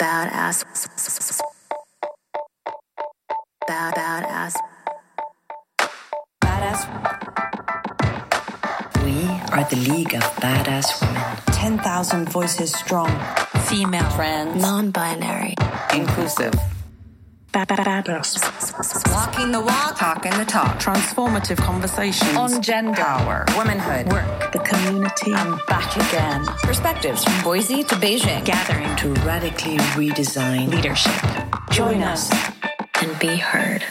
badass. Bad, badass. Badass. We are the League of Badass Women. 10,000 voices strong. Female. Trans. Non binary. Inclusive. Badass. Walking the walk. Talking the talk. Transformative conversations. On gender. Power. Womanhood. Work. The community. I'm back again. Perspectives from Boise to Beijing. Gathering To radically redesign leadership. Join us. And be heard.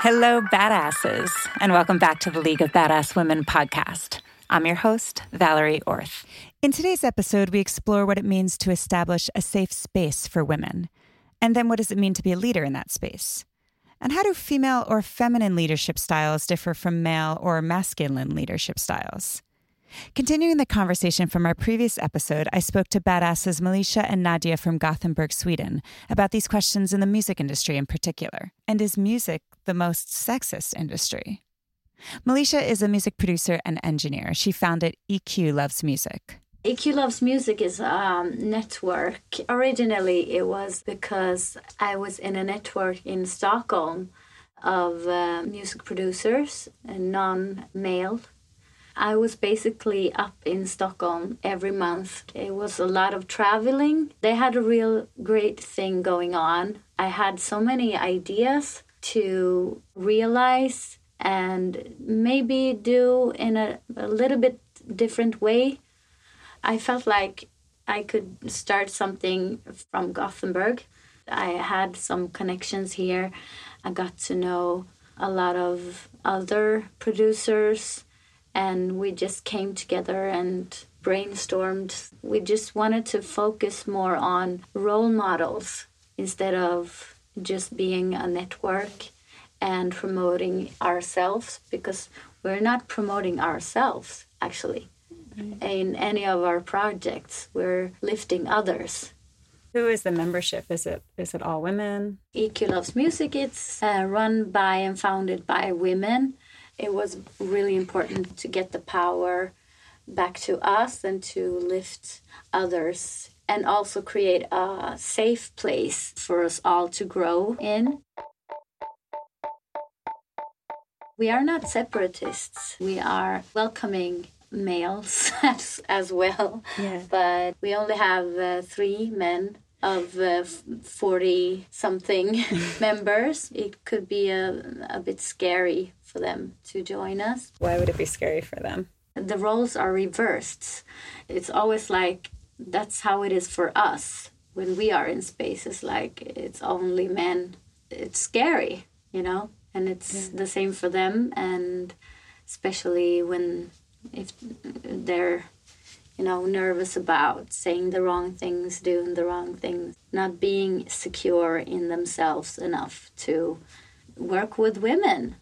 Hello, badasses, and welcome back to the League of Badass Women podcast. I'm your host, Valerie Orth. In today's episode, we explore what it means to establish a safe space for women. And then what does it mean to be a leader in that space? And how do female or feminine leadership styles differ from male or masculine leadership styles? Continuing the conversation from our previous episode, I spoke to badasses Melisha and Nadja from Gothenburg, Sweden, about these questions in the music industry in particular. And is music the most sexist industry? Melisha is a music producer and engineer. She founded EQ Loves Music. EQ Loves Music is a network. Originally, it was because I was in a network in Stockholm of uh, music producers, and non male. I was basically up in Stockholm every month. It was a lot of traveling. They had a real great thing going on. I had so many ideas to realize and maybe do in a, a little bit different way. I felt like I could start something from Gothenburg. I had some connections here. I got to know a lot of other producers, and we just came together and brainstormed. We just wanted to focus more on role models instead of just being a network and promoting ourselves because we're not promoting ourselves actually in any of our projects we're lifting others Who is the membership? Is it is it all women? EQ Loves Music. It's uh, run by and founded by women. It was really important to get the power back to us and to lift others and also create a safe place for us all to grow in. We are not separatists. We are welcoming males as, as well. Yeah. But we only have uh, three men of uh, 40 something members. It could be a, a bit scary for them to join us. Why would it be scary for them? The roles are reversed. It's always like that's how it is for us when we are in spaces like it's only men. It's scary, you know, and it's the same for them and especially when if they're you know nervous about saying the wrong things doing the wrong things not being secure in themselves enough to work with women.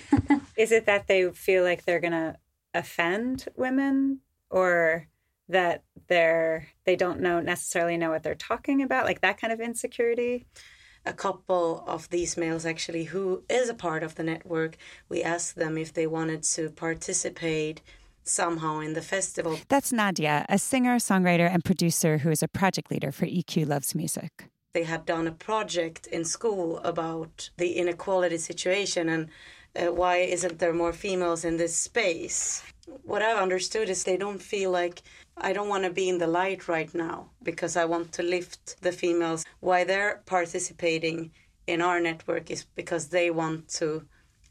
Is it that they feel like they're going to offend women or that they're they don't know necessarily know what they're talking about? Like that kind of insecurity? A couple of these males actually who is a part of the network we asked them if they wanted to participate somehow in the festival That's Nadja, a singer, songwriter and producer who is a project leader for EQ Loves Music. they had done a project in school about the inequality situation and uh, why isn't there more females in this space? What I've understood is they don't feel like i don't want to be in the light right now because i want to lift the females. Why they're participating in our network is because they want to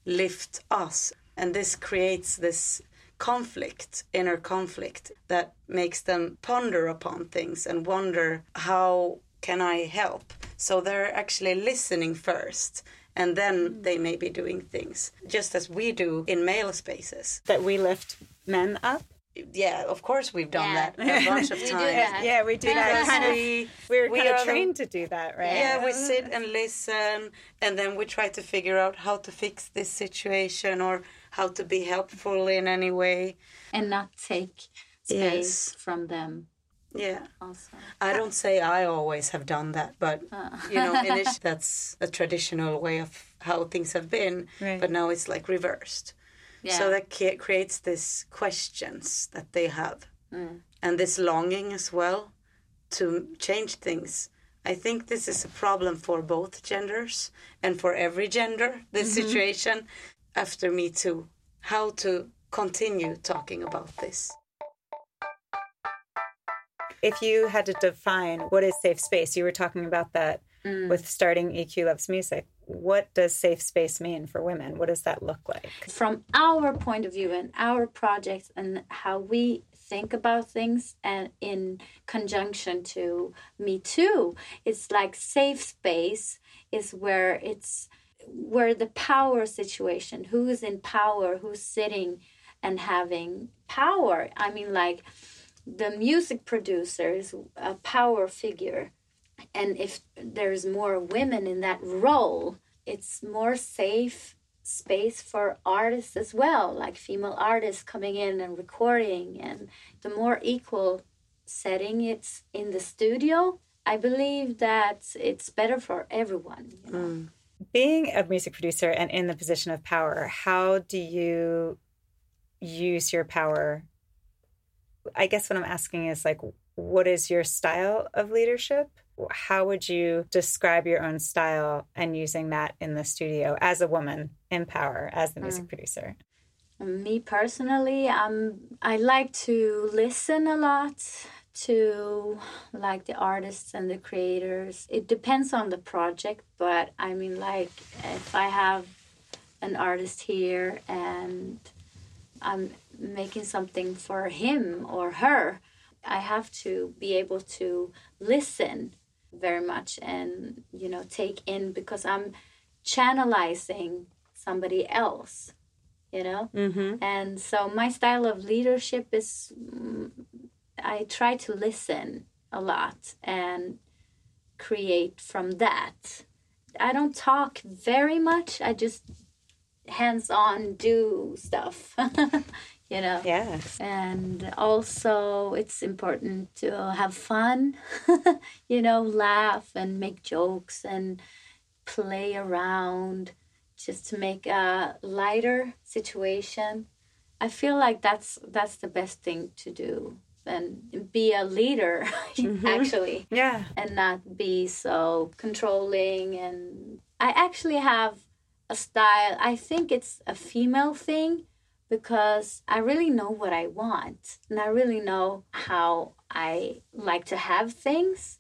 lift us. And this creates this conflict inner conflict that makes them ponder upon things and wonder how can i help? So they're actually listening first and then they may be doing things just as we do in male spaces That we lift men up? yeah of course we've done Yeah. that a bunch of times. Yeah, we do that. Because Kind of, we, we're we kind are of the- trained to do that, right? yeah we sit and listen and then we try to figure out how to fix this situation or how to be helpful in any way and not take space Yes. from them yeah also I don't say I always have done that, but uh. you know, initially that's a traditional way of how things have been. Right. But now it's like reversed. Yeah. So that creates this questions that they have, mm. and this longing as well to change things. I think this is a problem for both genders and for every gender, this mm-hmm. situation after Me Too. How to continue talking about this. If you had to define what is safe space, you were talking about that mm. with starting EQ Loves Music. What does safe space mean for women? What does that look like? from our point of view and our projects and how we think about things and in conjunction to me too it's like safe space is where it's where the power situation who is in power who's sitting and having power i mean like the music producer is a power figure and if there's more women in that role it's more safe space for artists as well like female artists coming in and recording and the more equal setting it's in the studio i believe that it's better for everyone you know? Mm. Being a music producer and in the position of power, how do you use your power? I guess what I'm asking is like, what is your style of leadership? How would you describe your own style and using that in the studio as a woman in power, as the music producer? me personally um i like to listen a lot to like the artists and the creators it depends on the project but i mean like if i have an artist here and i'm making something for him or her i have to be able to listen very much and you know take in because i'm channelizing somebody else you know Mm-hmm. and so my style of leadership is mm, i try to listen a lot and create from that i don't talk very much i just hands on do stuff you know? Yes. and also it's important to have fun you know laugh and make jokes and play around just to make a lighter situation. I feel like that's that's the best thing to do and be a leader mm-hmm. actually. Yeah. and not be so controlling. And i actually have a style i think it's a female thing because i really know what i want and i really know how i like to have things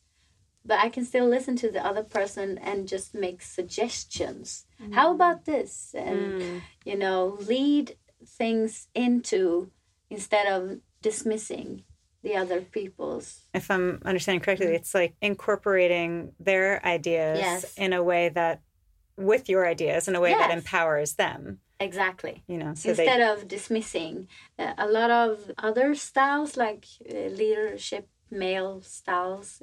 but i can still listen to the other person and just make suggestions. How mm. about this? And mm. you know lead things into instead of dismissing the other people's. If I'm understanding correctly, mm. it's like incorporating their ideas Yes. in a way that, with your ideas, in a way that empowers them. exactly You know, so instead they. of dismissing uh, a lot of other styles like uh, leadership male styles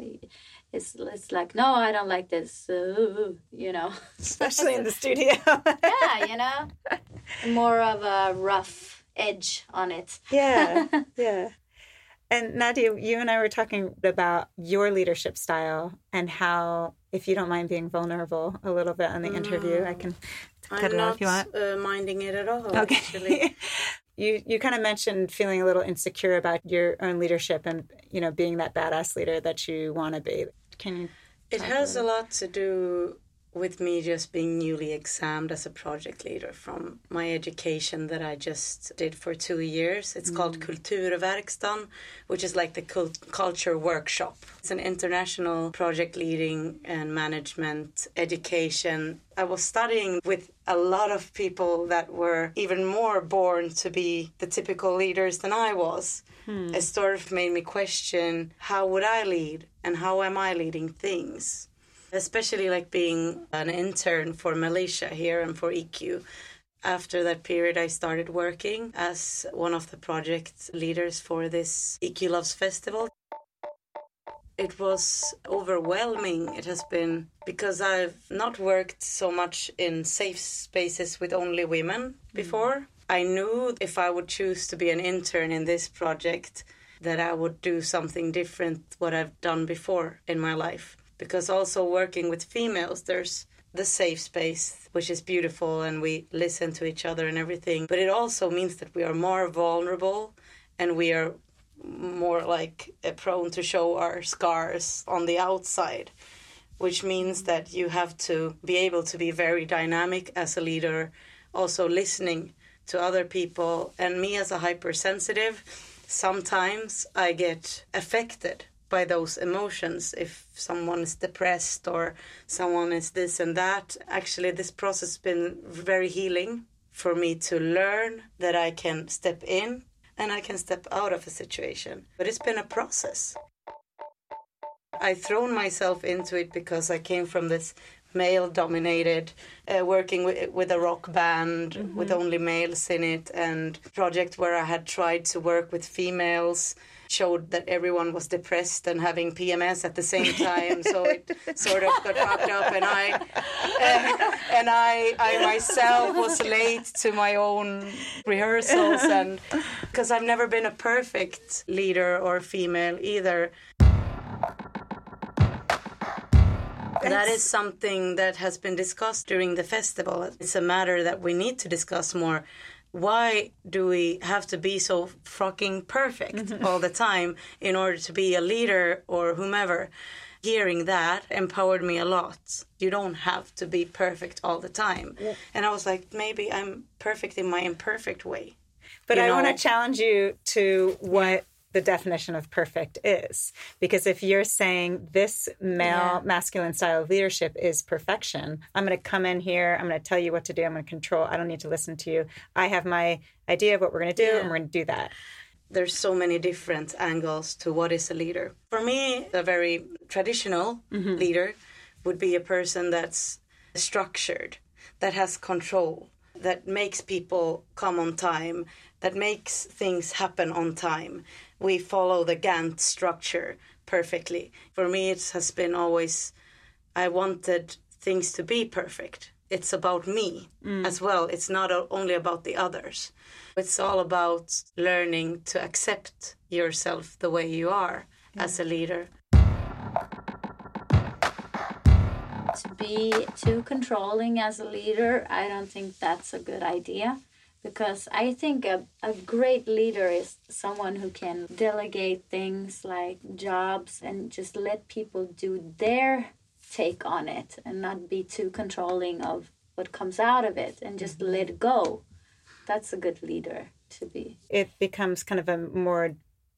it's, it's like no i don't like this uh, you know Especially in the studio. yeah you know more of a rough edge on it yeah, yeah. And Nadja, you and I were talking about your leadership style and how, if you don't mind being vulnerable a little bit on the interview, I can cut I'm it not off if you want. Uh, minding it at all. Actually. Okay. you you kind of mentioned feeling a little insecure about your own leadership and you know being that badass leader that you want to be. Can you? It has a lot to do with me just being newly examined as a project leader from my education that I just did for two years. It's mm. called Kulturverkstan, which is like the cult- culture workshop. It's an international project leading and management education. I was studying with a lot of people that were even more born to be the typical leaders than I was. Hmm. It sort of made me question how would I lead and how am I leading things? Especially like being an intern for Melisha here and for EQ. After that period, I started working as one of the project leaders for this EQ Loves Festival. It was overwhelming. It has been because I've not worked so much in safe spaces with only women mm. before. I knew if I would choose to be an intern in this project, that I would do something different what I've done before in my life because also working with females there's the safe space which is beautiful and we listen to each other and everything. But it also means that we are more vulnerable and we are more like uh, prone to show our scars on the outside which means that you have to be able to be very dynamic as a leader also listening to other people. And me as a hypersensitive sometimes i get affected by those emotions. If someone is depressed or someone is this and that actually this process has been very healing for me to learn that i can step in and i can step out of a situation. But it's been a process. I thrown myself into it because i came from this male dominated uh, working with, with a rock band mm-hmm. with only males in it and project where i had tried to work with females showed that everyone was depressed and having PMS at the same time. so it sort of got fucked up, and I uh, and I I myself was late to my own rehearsals, and because I've never been a perfect leader or female either. That is something that has been discussed during the festival. It's a matter that we need to discuss more why do we have to be so fucking perfect mm-hmm. all the time in order to be a leader or whomever? Hearing that empowered me a lot. You don't have to be perfect all the time. Yeah. And I was like, maybe I'm perfect in my imperfect way. But you I want to challenge you to what the definition of perfect is. Because if you're saying this male, yeah. masculine style of leadership is perfection, I'm going to come in here, I'm going to tell you what to do, I'm going to control, I don't need to listen to you. I have my idea of what we're going to do, yeah. and we're going to do that. There's so many different angles to what is a leader. For me, a very traditional mm-hmm. leader would be a person that's structured, that has control, that makes people come on time, that makes things happen on time we follow the Gantt structure perfectly. For me, it has been always, I wanted things to be perfect. It's about me mm. as well. It's not only about the others. It's all about learning to accept yourself the way you are mm. as a leader. To be too controlling as a leader, I don't think that's a good idea because I think a, a great leader is someone who can delegate things like jobs and just let people do their take on it and not be too controlling of what comes out of it and just mm-hmm. let go. That's a good leader to be. It becomes kind of a more,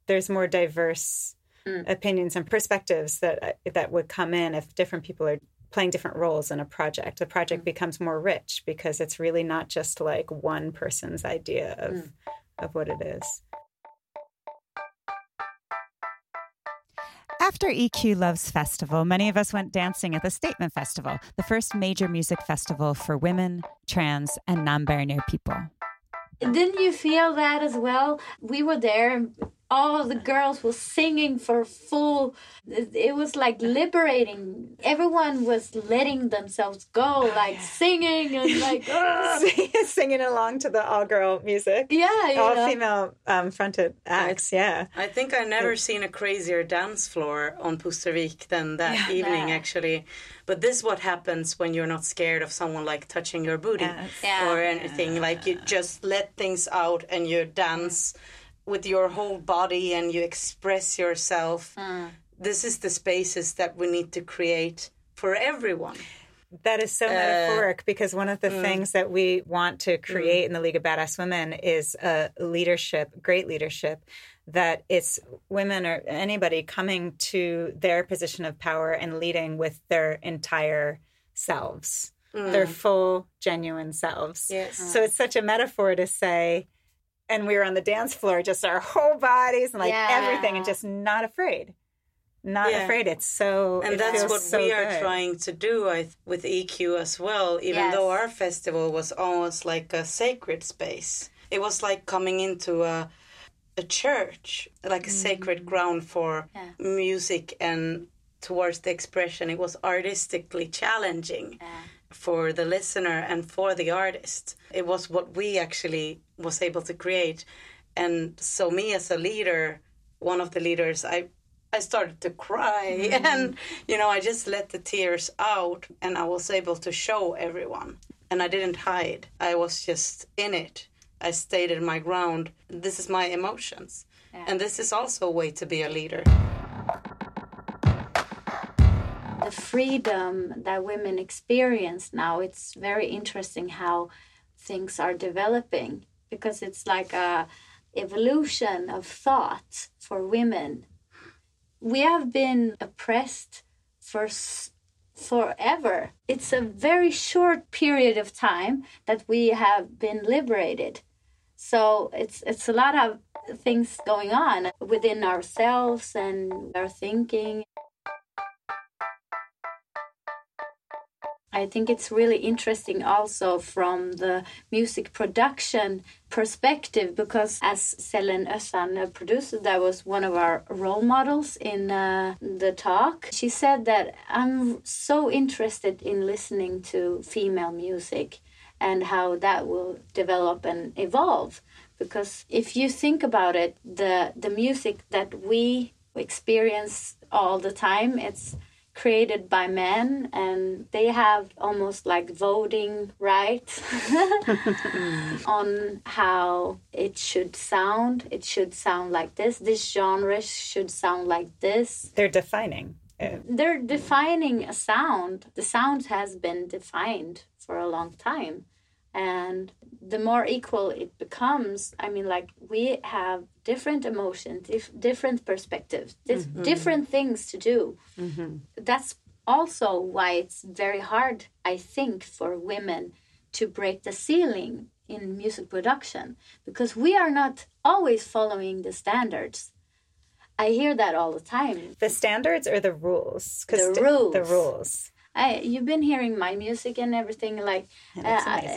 there's more diverse mm. opinions and perspectives that that would come in if different people are playing different roles in a project. The project mm. becomes more rich because it's really not just like one person's idea of mm. of what it is. After EQ Loves Festival, many of us went dancing at the Statement Festival, the first major music festival for women, trans, and non binary people. Didn't you feel that as well? We were there all the girls were singing for full it was like liberating. Everyone was letting themselves go like singing and like singing along to the all girl music. Yeah all know. female um, fronted acts yeah. I think i never seen a crazier dance floor on pustervik than that yeah, evening yeah. actually. But this is what happens when you're not scared of someone like touching your booty yes. yeah. or anything. Like you just let things out and you dance with your whole body and you express yourself. Mm. This is the spaces that we need to create for everyone. That is so uh, metaphoric because one of the mm. things that we want to create mm. in the League of Badass Women is a leadership, great leadership, that it's women or anybody coming to their position of power and leading with their entire selves, mm. their full, genuine selves. Yes. So it's such a metaphor to say, and we were on the dance floor, just our whole bodies and like yeah. everything, and just not afraid. Not yeah. afraid. It's so, and it that's what so we good. are trying to do with EQ as well. Even yes. though our festival was almost like a sacred space, it was like coming into a a church, like a mm. sacred ground for yeah. music and towards the expression. It was artistically challenging. For the listener and for the artist. It was what we actually was able to create. And so me as a leader, one of the leaders, I I started to cry mm-hmm. and you know, I just let the tears out and I was able to show everyone. And I didn't hide. I was just in it. I stayed in my ground. This is my emotions. And this is also a way to be a leader. the freedom that women experience now it's very interesting how things are developing because it's like a evolution of thought for women. We have been oppressed for forever. It's a very short period of time that we have been liberated. So it's it's a lot of things going on within ourselves and our thinking I think it's really interesting also from the music production perspective because as Selen Özan, a producer, that was one of our role models in uh, the talk. She said that I'm so interested in listening to female music and how that will develop and evolve because if you think about it the the music that we experience all the time it's created by men and they have almost like voting rights on how it should sound it should sound like this this genre should sound like this They're defining. it. they're defining a sound the sound has been defined for a long time and the more equal it becomes i mean like we have different emotions dif- different perspectives dif- mm-hmm. different things to do mm-hmm. that's also why it's very hard i think for women to break the ceiling in music production because we are not always following the standards i hear that all the time The standards or the rules? The rules. The rules. I, you've been hearing my music and everything like And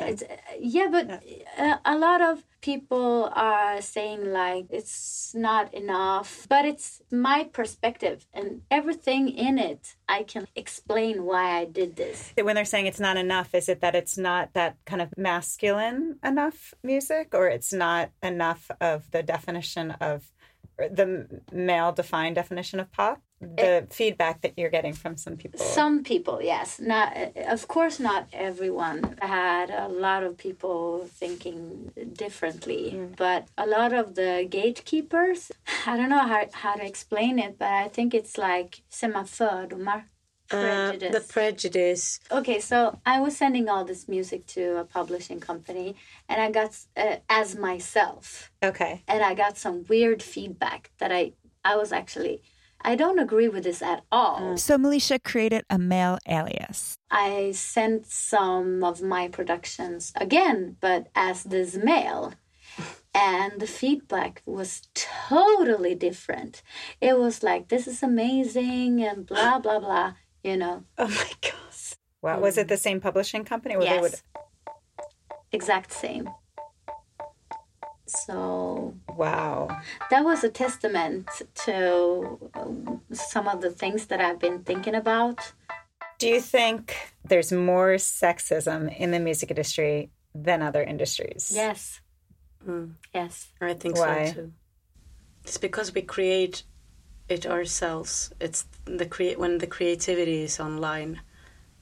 it's uh, yeah but uh, a lot of people are saying like it's not enough but it's my perspective and everything in it. I can explain why i did this. When they're saying it's not enough, is it that it's not that kind of masculine enough music, or it's not enough of the definition of the male defined definition of pop? The feedback that you're getting from some people. some people yes not of course not everyone I had a lot of people thinking differently but a lot of the gatekeepers i don't know how, how to explain it but i think it's like sema fördomar Uh, prejudice the prejudice. okay so i was sending all this music to a publishing company and i got uh, as myself okay. and i got some weird feedback that i i was actually i don't agree with this at all mm. So Melisha created a male alias. I sent some of my productions again, but as this male. And the feedback was totally different. It was like, this is amazing and blah, blah, blah, you know. Oh my gosh. Wow. Was it the same publishing company? Where they yes. Exact same. So wow. that was a testament to um, some of the things that I've been thinking about. Do you think there's more sexism in the music industry than other industries? Yes. Yes. I think Why? so too. It's because we create it ourselves. It's the create when the creativity is online,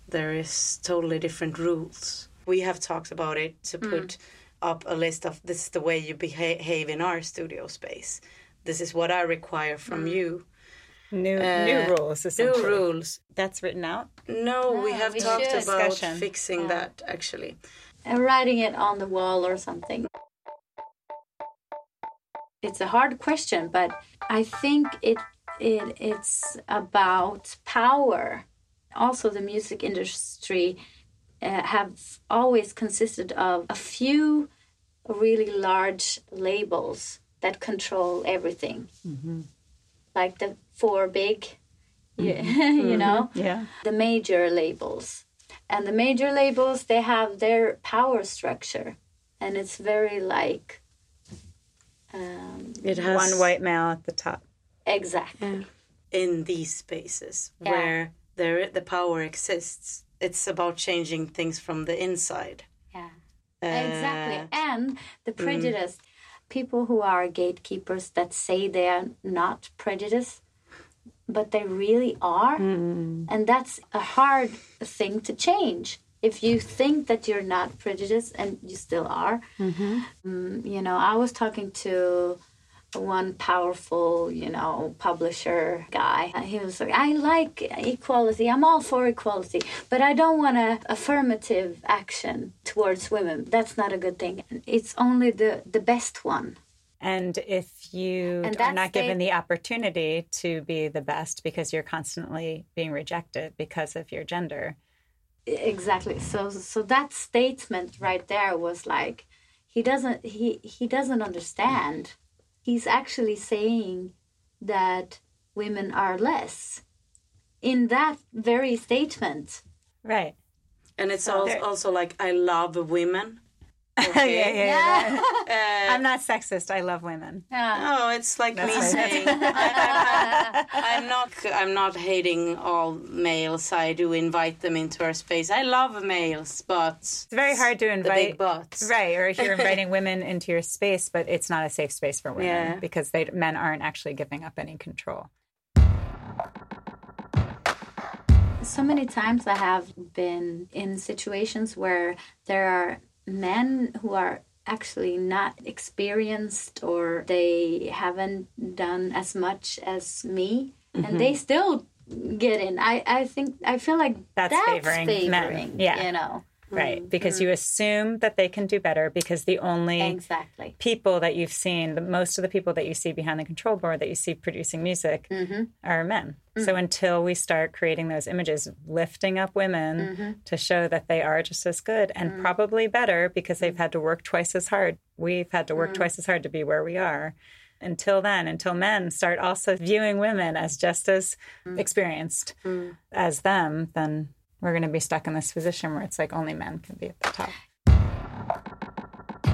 there is totally different rules. We have talked about it to put up a list of this is the way you behave in our studio space. This is what I require from you. New Uh, new rules. New rules. That's written out. No, we have we talked should. about Discussion. fixing that actually. and writing it on the wall or something. It's a hard question, but I think it it it's about power. Also, the music industry uh, have always consisted of a few really large labels that control everything, mm-hmm. like the four big, you, mm-hmm. you know mm-hmm. Yeah. the major labels and the major labels they have their power structure and it's very like um, It has One white male at the top. exactly in these spaces Yeah. where there the power exists. It's about changing things from the inside. Yeah Uh, exactly and the prejudice. People who are gatekeepers that say they are not prejudiced but they really are and that's a hard thing to change. If you think that you're not prejudiced and you still are um, you know i was talking to one powerful, you know, publisher guy. Uh, he was like, I like equality. I'm all for equality, but I don't want a affirmative action towards women. That's not a good thing. It's only the the best one. And if you And are not given the opportunity to be the best because you're constantly being rejected because of your gender, exactly so so that statement right there was like he doesn't he he doesn't understand he's actually saying that women are less in that very statement right? And it's also, also like I love women. yeah, Okay. yeah, yeah. Uh, I'm not sexist. I love women. No, it's like me That's right. saying I, am not. I'm not hating all males. I do invite them into our space. I love males, but It's very hard to the invite big butts. Right, or if you're inviting women into your space, but it's not a safe space for women Yeah. because they men aren't actually giving up any control. so many times i have been in situations where there are men who are actually not experienced or they haven't done as much as me and they mm-hmm. still get in i i think i feel like That's that's, favoring favoring, men. Yeah. you know Right, mm-hmm. because you assume that they can do better because the only exactly. people that you've seen, the most of the people that you see behind the control board that you see producing music mm-hmm. are men. Mm. So until we start creating those images, lifting up women mm-hmm. to show that they are just as good and mm. probably better because they've mm. had to work twice as hard. We've had to work twice as hard to be where we are. Until then, until men start also viewing women as just as experienced as them, then we're going to be stuck in this position where it's like only men can be at the top.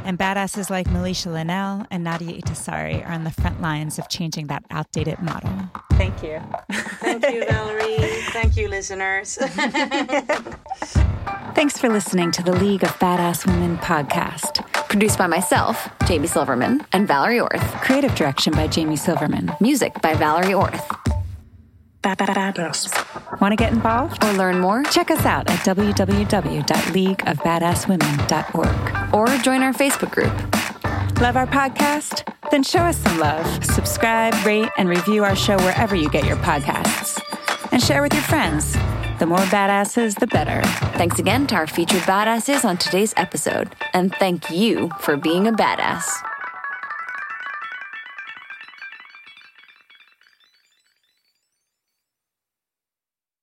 And badasses like Melisha Linnell and Nadja Itäsaari are on the front lines of changing that outdated model. Thank you. Thank you, Valerie. Thank you, listeners. Thanks for listening to the League of Badass Women podcast. Produced by myself, Jamie Silverman, and Valerie Orth. Creative direction by Jamie Silverman. Music by Valerie Orth. Badass. Want to get involved? Or learn more? Check us out at www.leagueofbadasswomen.org. Or join our Facebook group. Love our podcast? Then show us some love. Subscribe, rate, and review our show wherever you get your podcasts. And share with your friends. The more badasses, the better. Thanks again to our featured badasses on today's episode. And thank you for being a badass.